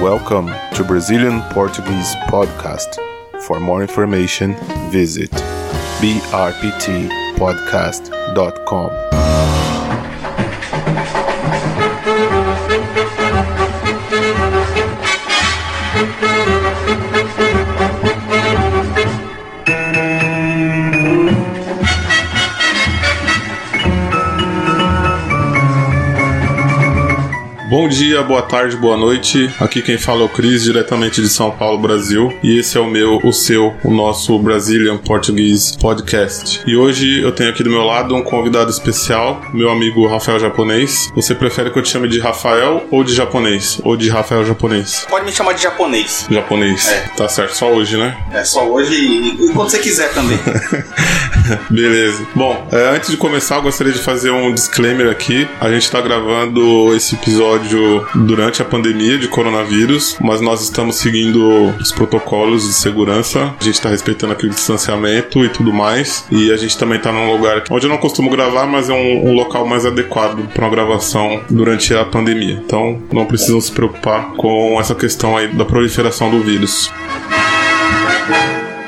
Welcome to Brazilian Portuguese Podcast. For more information, visit brptpodcast.com. Bom dia, boa tarde, boa noite. Aqui quem fala é o Cris, diretamente de São Paulo, Brasil. E esse é o meu, o seu, o nosso Brazilian Portuguese Podcast. E hoje eu tenho aqui do meu lado um convidado especial, meu amigo Rafael Japonês. Você prefere que eu te chame de Rafael ou de japonês? Ou de Rafael Japonês? Pode me chamar de japonês. Japonês. É. Tá certo, só hoje, né? É só hoje e, e quando você quiser também. Beleza. Bom, é, antes de começar, eu gostaria de fazer um disclaimer aqui. A gente tá gravando esse episódio durante a pandemia de coronavírus, mas nós estamos seguindo os protocolos de segurança. A gente tá respeitando aqui o distanciamento e tudo mais. E a gente também tá num lugar onde eu não costumo gravar, mas é um, um local mais adequado para uma gravação durante a pandemia. Então, não precisam se preocupar com essa questão aí da proliferação do vírus.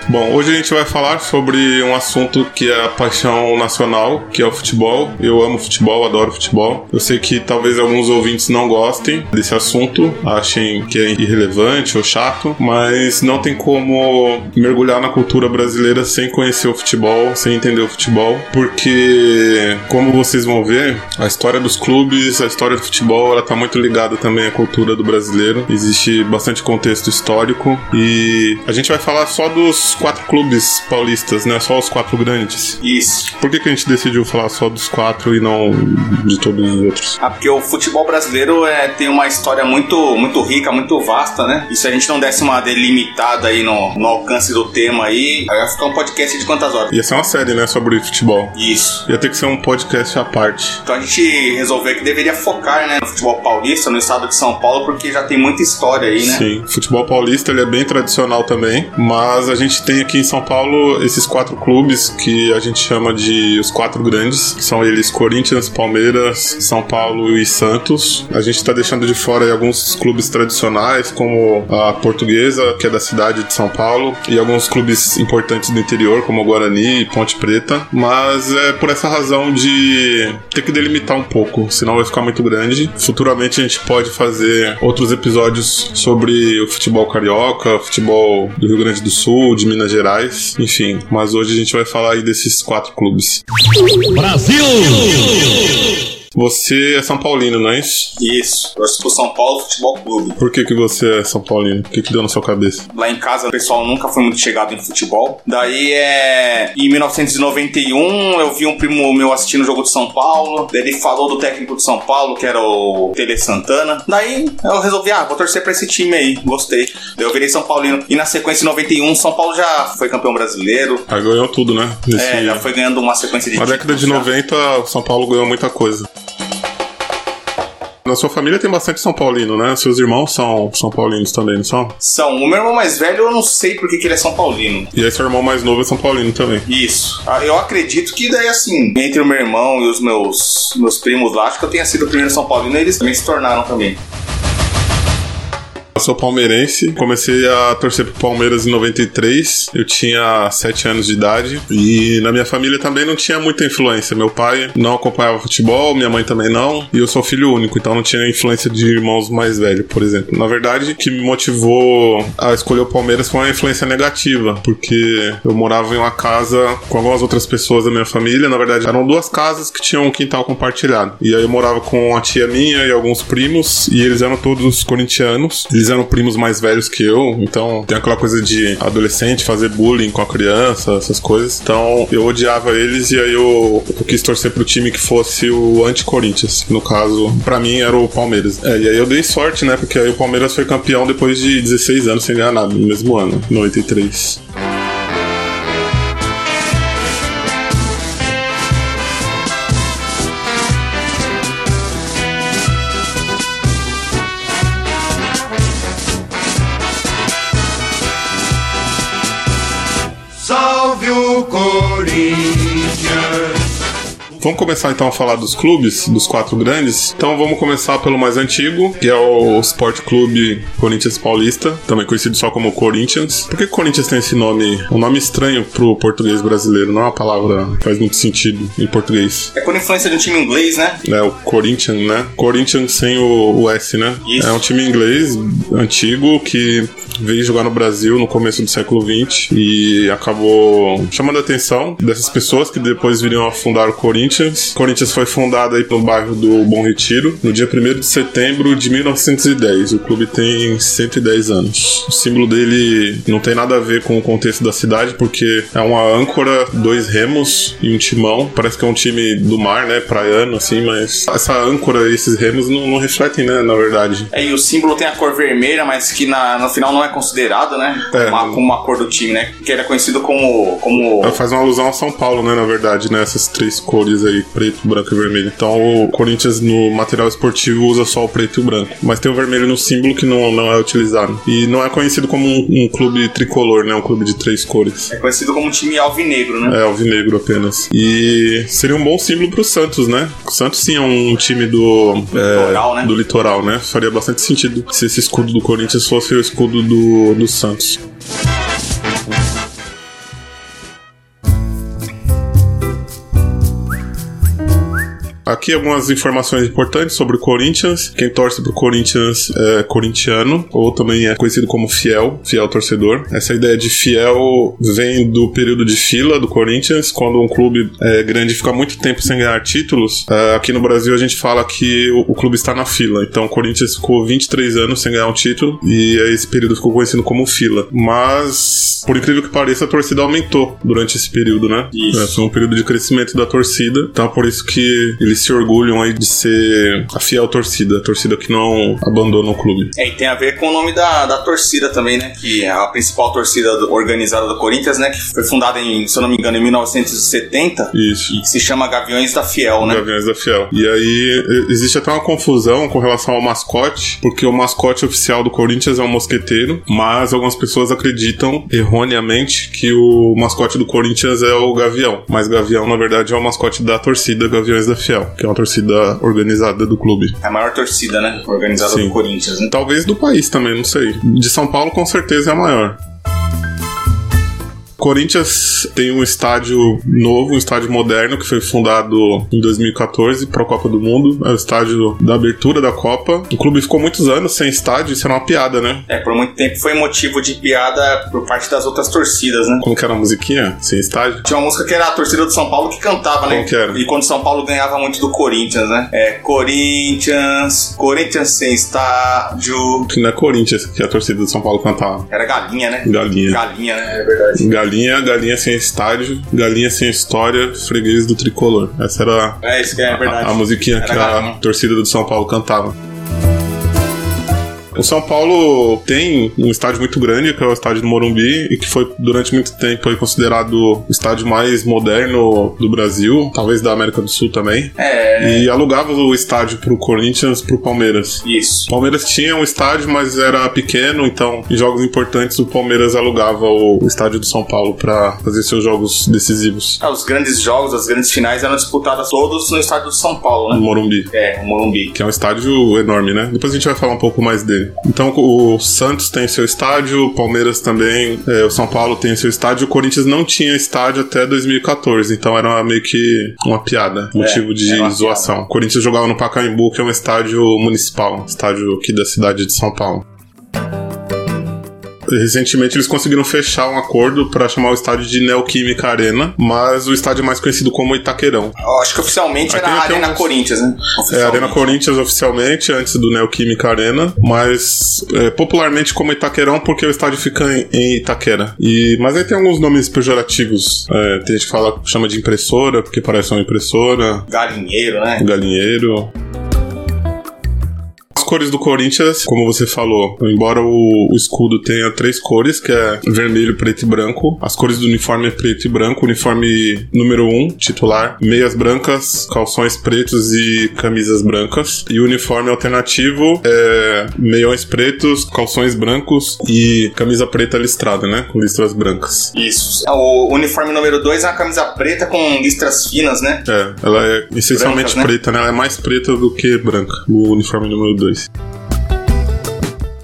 Bom, hoje a gente vai falar sobre um assunto que é a paixão nacional, que é o futebol. Eu amo futebol, adoro futebol. Eu sei que talvez alguns ouvintes não gostem desse assunto, achem que é irrelevante ou chato, mas não tem como mergulhar na cultura brasileira sem conhecer o futebol, sem entender o futebol, porque como vocês vão ver, a história dos clubes, a história do futebol, ela tá muito ligada também à cultura do brasileiro. Existe bastante contexto histórico e a gente vai falar só dos quatro clubes paulistas, né? Só os quatro grandes. Isso. Por que, que a gente decidiu falar só dos quatro e não de todos os outros? Ah, porque o futebol brasileiro é, tem uma história muito, muito rica, muito vasta, né? E se a gente não desse uma delimitada aí no, no alcance do tema aí, aí ia ficar um podcast de quantas horas? Ia ser uma série, né? Sobre futebol. Isso. Ia ter que ser um podcast à parte. Então a gente resolveu que deveria focar, né, no futebol paulista, no estado de São Paulo, porque já tem muita história aí, né? Sim, o futebol paulista ele é bem tradicional também, mas a gente tem aqui em São Paulo esses quatro clubes que a gente chama de os quatro grandes, são eles Corinthians, Palmeiras, São Paulo e Santos. A gente está deixando de fora alguns clubes tradicionais, como a Portuguesa, que é da cidade de São Paulo, e alguns clubes importantes do interior, como Guarani e Ponte Preta, mas é por essa razão de ter que delimitar um pouco, senão vai ficar muito grande. Futuramente a gente pode fazer outros episódios sobre o futebol carioca, futebol do Rio Grande do Sul, de Minas Gerais, enfim. Mas hoje a gente vai falar aí desses quatro clubes. Brasil! Você é São Paulino, não é isso? Isso. Torço pro São Paulo Futebol Clube. Por que, que você é São Paulino? O que, que deu na sua cabeça? Lá em casa o pessoal nunca foi muito chegado em futebol. Daí é. Em 1991 eu vi um primo meu assistindo o jogo de São Paulo. Daí ele falou do técnico de São Paulo, que era o Tele Santana. Daí eu resolvi, ah, vou torcer pra esse time aí. Gostei. Daí eu virei São Paulino. E na sequência, em 91, São Paulo já foi campeão brasileiro. Aí ganhou tudo, né? É, já foi ganhando uma sequência de Na década de já. 90, o São Paulo ganhou muita coisa. Na sua família tem bastante São Paulino, né? Seus irmãos são São Paulinos também, não são? São. O meu irmão mais velho, eu não sei porque que ele é São Paulino. E aí seu irmão mais novo é São Paulino também. Isso. Ah, Eu acredito que daí, assim, entre o meu irmão e os meus, meus primos lá, acho que eu tenha sido o primeiro São Paulino e eles também se tornaram também. Sou palmeirense, comecei a torcer pro Palmeiras em 93. Eu tinha 7 anos de idade e na minha família também não tinha muita influência. Meu pai não acompanhava futebol, minha mãe também não, e eu sou filho único, então não tinha influência de irmãos mais velhos, por exemplo. Na verdade, o que me motivou a escolher o Palmeiras foi uma influência negativa, porque eu morava em uma casa com algumas outras pessoas da minha família. Na verdade, eram duas casas que tinham um quintal compartilhado. E aí eu morava com a tia minha e alguns primos, e eles eram todos corintianos. Eles eram primos mais velhos que eu, então tem aquela coisa de adolescente fazer bullying com a criança, essas coisas. Então eu odiava eles e aí eu, eu quis torcer pro time que fosse o anti-Corinthians. No caso, para mim era o Palmeiras. É, e aí eu dei sorte, né? Porque aí o Palmeiras foi campeão depois de 16 anos sem ganhar nada, no mesmo ano, no 83. Vamos começar então a falar dos clubes, dos quatro grandes. Então vamos começar pelo mais antigo, que é o Sport Clube Corinthians Paulista, também conhecido só como Corinthians. Por que Corinthians tem esse nome? Um nome estranho pro português brasileiro, não é uma palavra que faz muito sentido em português. É por influência de um time inglês, né? É o Corinthians, né? Corinthians sem o, o S, né? Isso. É um time inglês antigo que veio jogar no Brasil no começo do século XX e acabou chamando a atenção dessas pessoas que depois viriam a fundar o Corinthians. O Corinthians foi fundado aí pelo bairro do Bom Retiro no dia 1 de setembro de 1910. O clube tem 110 anos. O símbolo dele não tem nada a ver com o contexto da cidade porque é uma âncora, dois remos e um timão. Parece que é um time do mar, né? Praiano, assim, mas essa âncora e esses remos não, não refletem, né? Na verdade. É, e o símbolo tem a cor vermelha, mas que na, no final não é considerado, né? É. Uma- como uma cor do time, né? Que ele é conhecido como. como... Ela faz uma alusão a São Paulo, né? Na verdade, né? Essas três cores aí, preto, branco e vermelho. Então o Corinthians no material esportivo usa só o preto e o branco. Mas tem o vermelho no símbolo que não, não é utilizado. E não é conhecido como um, um clube tricolor, né? Um clube de três cores. É conhecido como time alvinegro, né? É, alvinegro apenas. E seria um bom símbolo pro Santos, né? O Santos sim é um time do. é, Litoral, né? Do litoral, né? Faria bastante sentido se esse escudo do Corinthians fosse o escudo do, do Santos. Aqui algumas informações importantes sobre o Corinthians. Quem torce pro Corinthians é corintiano, ou também é conhecido como fiel, fiel torcedor. Essa ideia de fiel vem do período de fila do Corinthians, quando um clube é, grande fica muito tempo sem ganhar títulos. É, aqui no Brasil a gente fala que o, o clube está na fila. Então o Corinthians ficou 23 anos sem ganhar um título, e aí esse período ficou conhecido como fila. Mas, por incrível que pareça, a torcida aumentou durante esse período, né? Isso. É, foi um período de crescimento da torcida. Então é por isso que eles se orgulham aí de ser a fiel torcida, a torcida que não abandona o clube. É, e tem a ver com o nome da, da torcida também, né? Que é a principal torcida do- organizada do Corinthians, né? Que foi fundada em, se eu não me engano, em 1970. Isso. E que se chama Gaviões da Fiel, né? Gaviões da Fiel. E aí existe até uma confusão com relação ao mascote, porque o mascote oficial do Corinthians é um mosqueteiro, mas algumas pessoas acreditam erroneamente que o mascote do Corinthians é o Gavião. Mas Gavião, na verdade, é o mascote da torcida Gaviões da Fiel, que é uma torcida organizada do clube. É a maior torcida, né? Organizada Sim. do Corinthians, né? Talvez do país também, não sei. De São Paulo, com certeza, é a maior. Corinthians tem um estádio novo, um estádio moderno que foi fundado em 2014 para a Copa do Mundo. É o estádio da abertura da Copa. O clube ficou muitos anos sem estádio, isso era uma piada, né? É, por muito tempo foi motivo de piada por parte das outras torcidas, né? Como que era a musiquinha? Sem estádio? Tinha uma música que era a torcida do São Paulo que cantava, né? Como que era? E quando São Paulo ganhava muito do Corinthians, né? É, Corinthians, Corinthians sem estádio. Que não é Corinthians que a torcida do São Paulo cantava. Era galinha, né? Galinha. Galinha, né? É verdade. Galinha, galinha sem estádio, galinha sem história, freguês do tricolor. Essa era É, isso que é verdade. a, a musiquinha Era que a galinha. torcida do São Paulo cantava. O São Paulo tem um estádio muito grande, que é o estádio do Morumbi, e que foi durante muito tempo aí, considerado o estádio mais moderno do Brasil, talvez da América do Sul também. É, E alugava o estádio pro Corinthians, pro Palmeiras. isso. O Palmeiras tinha um estádio, mas era pequeno, então em jogos importantes o Palmeiras alugava o estádio do São Paulo pra fazer seus jogos decisivos Ah, os grandes jogos, as grandes finais eram disputadas todos no estádio do São Paulo, no né? Morumbi. É, o Morumbi. que é um estádio enorme, né? Depois a gente vai falar um pouco mais dele. Então o Santos tem seu estádio, o Palmeiras também, é, o São Paulo tem seu estádio, o Corinthians não tinha estádio até 2014, então era meio que uma piada, motivo de era uma zoação. O Corinthians jogava no Pacaembu, que é um estádio municipal, estádio aqui da cidade de São Paulo. Recentemente eles conseguiram fechar um acordo para chamar o estádio de Neoquímica Arena, mas o estádio é mais conhecido como Itaquerão. Eu acho que oficialmente era a Arena Corinthians, né? É. Arena Corinthians oficialmente, antes do Neoquímica Arena, mas é, popularmente como Itaquerão, porque o estádio fica em, em Itaquera. E, mas aí tem alguns nomes pejorativos. É, tem gente que fala, chama de impressora, porque parece uma impressora, Galinheiro, né? galinheiro. As cores do Corinthians, como você falou, embora o, o escudo tenha três cores, que é vermelho, preto e branco, as cores do uniforme é preto e branco, uniforme número um, titular, meias brancas, calções pretos e camisas brancas. E o uniforme alternativo é meiões pretos, calções brancos e camisa preta listrada, né? Com listras brancas. Isso. O uniforme número 2 é uma camisa preta com listras finas, né? É, ela é essencialmente Brancas, né? preta, né? Ela é mais preta do que branca, o uniforme número 2.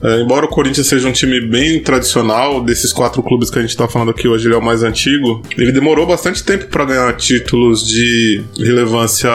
É, embora o Corinthians seja um time bem tradicional, desses quatro clubes que a gente tá falando aqui hoje, ele é o mais antigo, ele demorou bastante tempo para ganhar títulos de relevância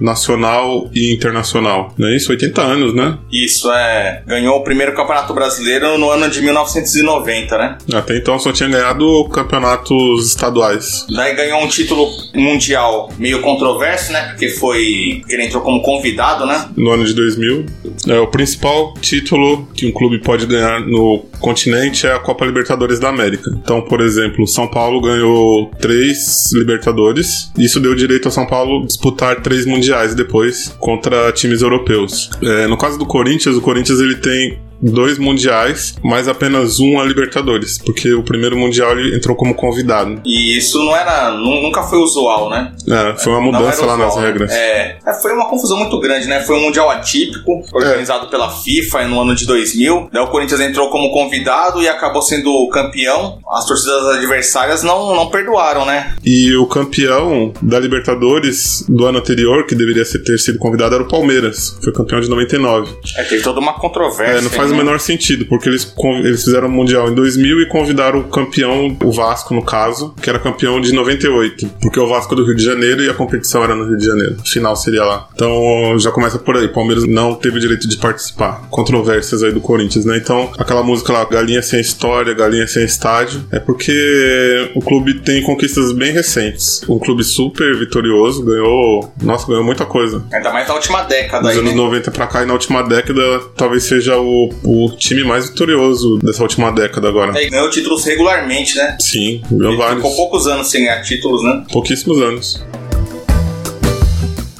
nacional e internacional. Não é isso? 80 anos, né? Isso, é. Ganhou o primeiro campeonato brasileiro no ano de 1990, né? Até então só tinha ganhado campeonatos estaduais. Daí ganhou um título mundial meio controverso, né? Porque foi. Ele entrou como convidado, né? No ano de 2000. É, o principal título que um clube pode ganhar no continente é a Copa Libertadores da América. Então, por exemplo, São Paulo ganhou três Libertadores. Isso deu direito ao São Paulo disputar três mundiais depois contra times europeus. É, no caso do Corinthians, o Corinthians ele tem dois mundiais, mas apenas um a Libertadores, porque o primeiro mundial ele entrou como convidado. E isso não era. nu- Nunca foi usual, né? É, foi uma mudança lá nas né? regras. É. É, Foi uma confusão muito grande, né? Foi um mundial atípico, organizado pela FIFA no ano de 2000. Daí o Corinthians entrou como convidado e acabou sendo campeão. As torcidas adversárias não, não perdoaram, né? E o campeão da Libertadores do ano anterior, que deveria ter sido convidado, era o Palmeiras. Foi campeão de 99. É, teve toda uma controvérsia. É, não faz aí, o né? menor sentido, porque eles, eles fizeram o Mundial em 2000 e convidaram o campeão, o Vasco, no caso, que era campeão de 98. Porque o Vasco é do Rio de Janeiro e a competição era no Rio de Janeiro. O final seria lá. Então já começa por aí. Palmeiras não teve direito de participar. Controvérsias aí do Corinthians, né? Então, aquela música lá, Galinha Sem História, Galinha Sem Estádio, é porque o clube tem conquistas bem recentes. Um clube super vitorioso, ganhou. Nossa, ganhou muita coisa. Ainda mais na última década Dos aí, anos né? 90 pra cá e na última década, talvez seja o, o time mais vitorioso dessa última década agora. É, ganhou títulos regularmente, né? Sim, ganhou vários. ficou poucos anos sem ganhar títulos, né? Pouquíssimos anos.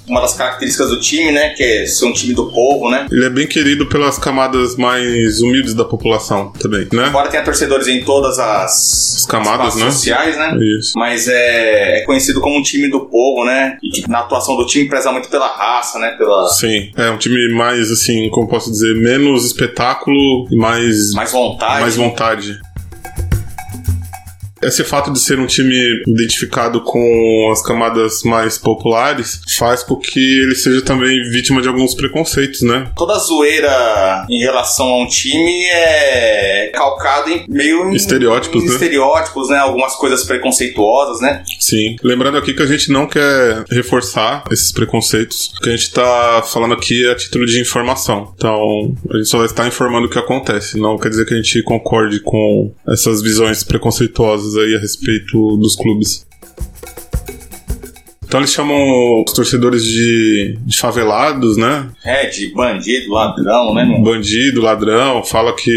Uma das características do time, né? Que é ser um time do povo, né? Ele é bem querido pelas camadas mais humildes da população também, né? Embora tenha torcedores em todas as, As camadas, né? sociais, né? Isso. Mas é, é conhecido como um time do povo, né? E na atuação do time preza muito pela raça, né? Pela Sim, é um time mais, assim, como posso dizer, menos espetáculo e mais, mais vontade. mais vontade. Esse fato de ser um time identificado com as camadas mais populares faz com que ele seja também vítima de alguns preconceitos, né? Toda zoeira em relação a um time é calcada em meio Estereótipos, em né? estereótipos, né? Algumas coisas preconceituosas, né? Sim. Lembrando aqui que a gente não quer reforçar esses preconceitos. O que a gente tá falando aqui é a título de informação. Então, a gente só está informando o que acontece. Não quer dizer que a gente concorde com essas visões preconceituosas aí a respeito dos clubes. Então eles chamam os torcedores de, de favelados, né? É, de bandido, ladrão, né? meu? Bandido, ladrão, fala que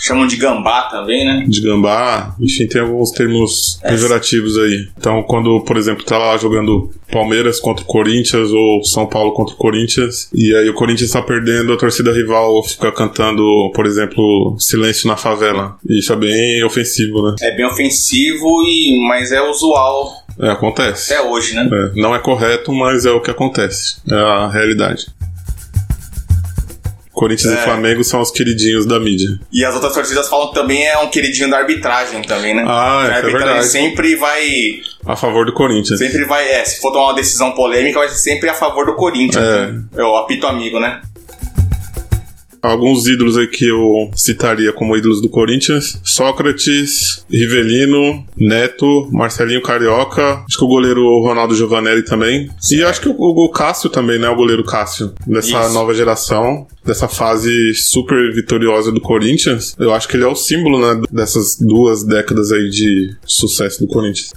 Chamam de gambá também, né? de gambá, enfim, tem alguns termos É. pejorativos aí. Então, quando, por exemplo, tá lá jogando Palmeiras contra o Corinthians ou São Paulo contra o Corinthians, e aí o Corinthians tá perdendo, a torcida rival fica cantando, por exemplo, Silêncio na Favela. Isso é bem ofensivo, né? É bem ofensivo, e mas é usual É, acontece. até hoje, né? É, não é correto, mas é o que acontece. É a realidade. Corinthians É. e Flamengo são os queridinhos da mídia. E as outras torcidas falam que também é um queridinho da arbitragem também, né? Ah, a é, é arbitragem verdade. sempre vai. A favor do Corinthians. Sempre vai. É, se for tomar uma decisão polêmica, vai ser sempre a favor do Corinthians. É. né? É o apito amigo, né? Alguns ídolos aí que eu citaria como ídolos do Corinthians: Sócrates, Rivelino, Neto, Marcelinho Carioca, acho que o goleiro Ronaldo Giovanelli também. E acho que o, o Cássio também, né? O goleiro Cássio, dessa Isso. nova geração, dessa fase super vitoriosa do Corinthians. Eu acho que ele é o símbolo, né? Dessas duas décadas aí de sucesso do Corinthians.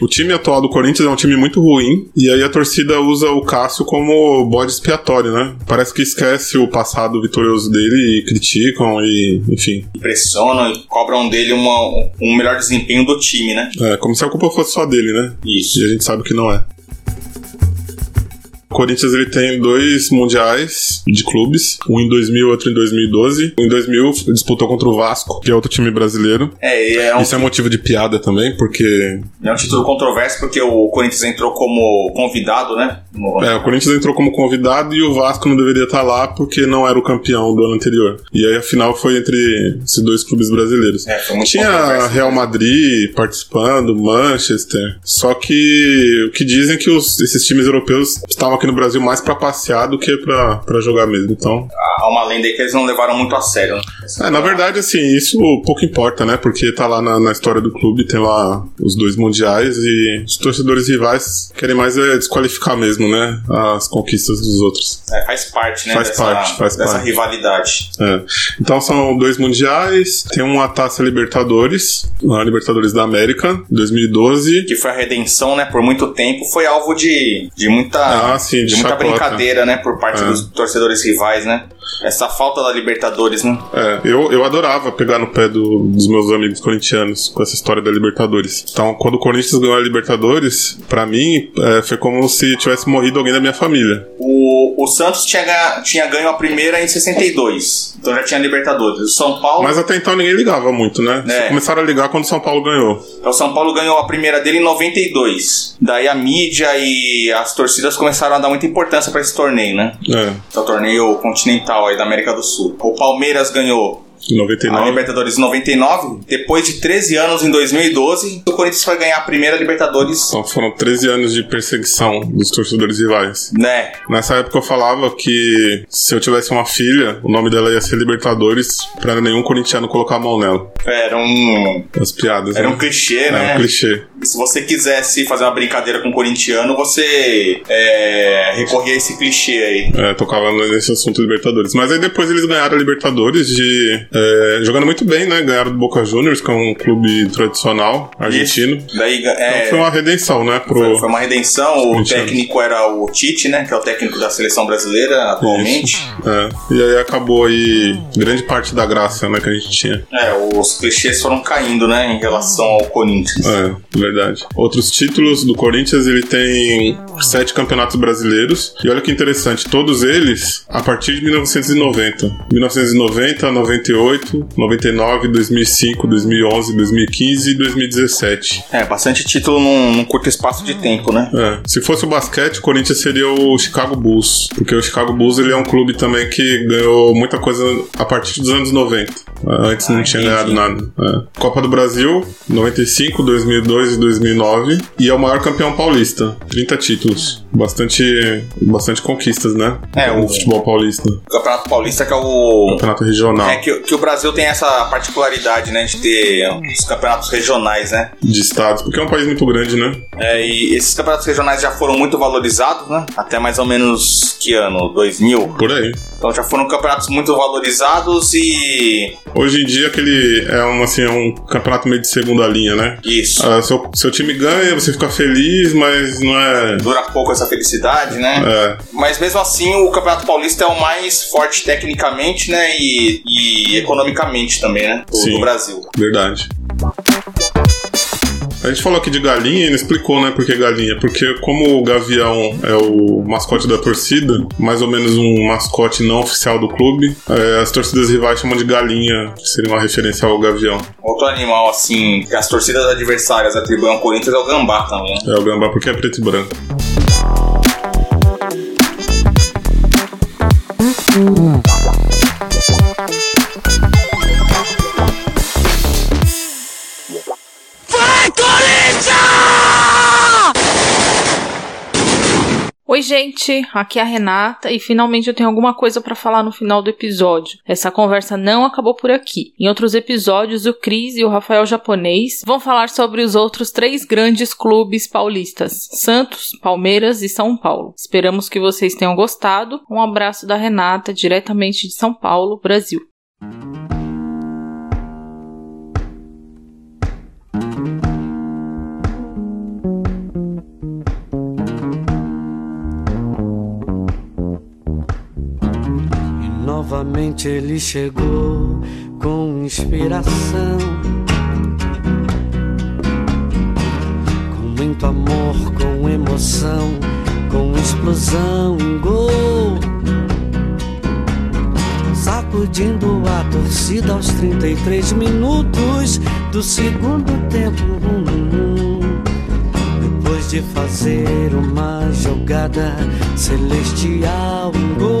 O time atual do Corinthians é um time muito ruim, e aí a torcida usa o Cássio como bode expiatório, né? Parece que esquece o passado vitorioso dele e criticam, e enfim. Impressionam e cobram dele uma- um melhor desempenho do time, né? É como se a culpa fosse só dele, né? Isso. E a gente sabe que não é. O Corinthians ele tem dois mundiais de clubes, um em 2000 e outro em 2012. Em 2000 disputou contra o Vasco, que é outro time brasileiro. É, é um, Isso é motivo de piada também, porque é um título controverso porque o Corinthians entrou como convidado, né? No- é, o Corinthians entrou como convidado e o Vasco não deveria estar lá porque não era o campeão do ano anterior. E aí a final foi entre esses dois clubes brasileiros. É, Tinha. Real Madrid participando, Manchester. Só que o que dizem é que os- esses times europeus estavam aqui no Brasil mais pra passear do que pra, pra jogar mesmo. Então, Há uma lenda aí que eles não levaram muito a sério. Né? é, na verdade, assim, isso pouco importa, né? Porque tá lá na, na história do clube, tem lá os dois mundiais e os torcedores rivais querem mais é desqualificar mesmo, né? As conquistas dos outros. É, faz parte, né? Faz dessa, parte, faz dessa parte. rivalidade. É. Então são dois mundiais, tem uma taça Libertadores, a Libertadores da América, 2012. Que foi a redenção, né? Por muito tempo foi alvo de, de muita, Ah, sim, de muita chacota. brincadeira, né? Por parte É. dos torcedores rivais, né? Essa falta da Libertadores, né? É, eu, eu adorava pegar no pé do- dos meus amigos corintianos com essa história da Libertadores. Então, quando o Corinthians ganhou a Libertadores, pra mim, é, foi como se tivesse morrido alguém da minha família. O, o Santos tinha, tinha ganho a primeira em 62. Então já tinha Libertadores. O São Paulo. Mas até então ninguém ligava muito, né? É. Começaram a ligar quando o São Paulo ganhou. Então, o São Paulo ganhou a primeira dele em 92. Daí a mídia e as torcidas começaram a dar muita importância pra esse torneio, né? É, é o torneio continental aí da América do Sul. O Palmeiras ganhou em a 99. Libertadores em 99. Depois de 13 anos, em 2012, o Corinthians foi ganhar a primeira Libertadores, Então foram 13 anos de perseguição dos torcedores rivais. né? Nessa época eu falava que se eu tivesse uma filha, o nome dela ia ser Libertadores, pra nenhum corintiano colocar a mão nela. Era um, As piadas, era né? um clichê, né? um clichê. Se você quisesse fazer uma brincadeira com o corintiano, você é, recorria a esse clichê aí. É, tocava nesse assunto Libertadores. Mas aí depois eles ganharam a Libertadores de. É, jogando muito bem, né? Ganharam do Boca Juniors, que é um clube tradicional argentino. Isso. Daí é, Então foi uma redenção, né? Pro... Foi, foi uma redenção. O técnico era o Tite, né? Que é o técnico da seleção brasileira atualmente. É, e aí acabou aí grande parte da graça, né, que a gente tinha. É, os clichês foram caindo, né? Em relação ao Corinthians. É, verdade. Outros títulos do Corinthians, ele tem sete campeonatos brasileiros. E olha que interessante, todos eles a partir de 1990. 1990, 98, 99, 2005, 2011, 2015 e 2017. É, bastante título num, num curto espaço de tempo, né? É, se fosse o basquete, o Corinthians seria o Chicago Bulls, porque o Chicago Bulls ele é um clube também que ganhou muita coisa a partir dos anos 90. Antes não Ah, tinha entendi. ganhado nada. É. Copa do Brasil, 95, 2002 e 2009. E é o maior campeão paulista, 30 títulos. Bastante, bastante conquistas, né? É, o o- futebol paulista. O Campeonato Paulista que é o. Campeonato regional É que, que o Brasil tem essa particularidade, né? De ter os campeonatos regionais, né? de estados, porque é um país muito grande, né? É, e esses campeonatos regionais já foram muito valorizados, né? Até mais ou menos que ano? 2000. Por aí. Então já foram campeonatos muito valorizados e. Hoje em dia, aquele é um, assim, é um campeonato meio de segunda linha, né? Isso. Ah, seu, seu time ganha, você fica feliz, mas não é. Dura pouco essa felicidade, né? É, Mas mesmo assim, o Campeonato Paulista é o mais forte tecnicamente, né? E, e economicamente também, né? Do, Sim. do Brasil. verdade. A gente falou aqui de galinha e não explicou, né, por que galinha. Porque como o gavião é o mascote da torcida, mais ou menos um mascote não oficial do clube, é, as torcidas rivais chamam de galinha, que seria uma referência ao gavião. Outro animal, assim, que as torcidas adversárias atribuem ao Corinthians é o gambá também. né? É o gambá porque é preto e branco. Oi, gente, aqui é a Renata e finalmente eu tenho alguma coisa pra falar no final do episódio. Essa conversa não acabou por aqui. Em outros episódios, o Cris e o Rafael Japonês vão falar sobre os outros três grandes clubes paulistas: Santos, Palmeiras e São Paulo. Esperamos que vocês tenham gostado. Um abraço da Renata, diretamente de São Paulo, Brasil. Novamente ele chegou com inspiração. Com muito amor, com emoção, com explosão, um gol. Sacudindo a torcida aos 33 minutos do segundo tempo. Depois de fazer uma jogada celestial, um gol.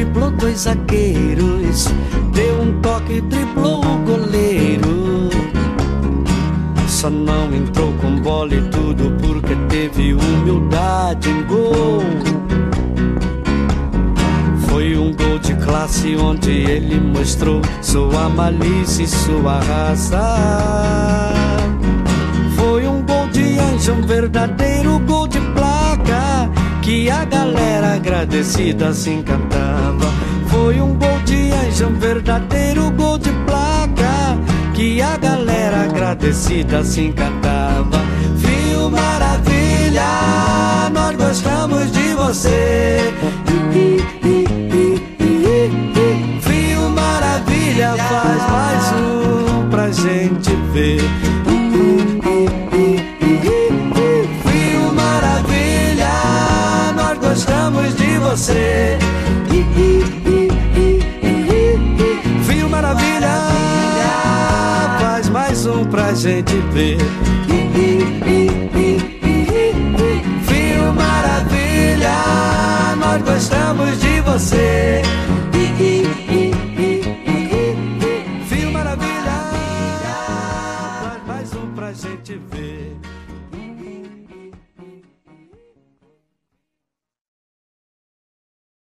Driblou dois zagueiros, deu um toque, driblou o goleiro. Só não entrou com bola e tudo porque teve humildade em gol. Foi um gol de classe onde ele mostrou sua malícia e sua raça. Foi um gol de anjo, verdadeiro que a galera agradecida se encantava. Foi um gol de anjo, um verdadeiro gol de placa que a galera agradecida se encantava. Viu maravilha, nós gostamos de você. Viu maravilha, faz mais um pra gente ver. Gente ver.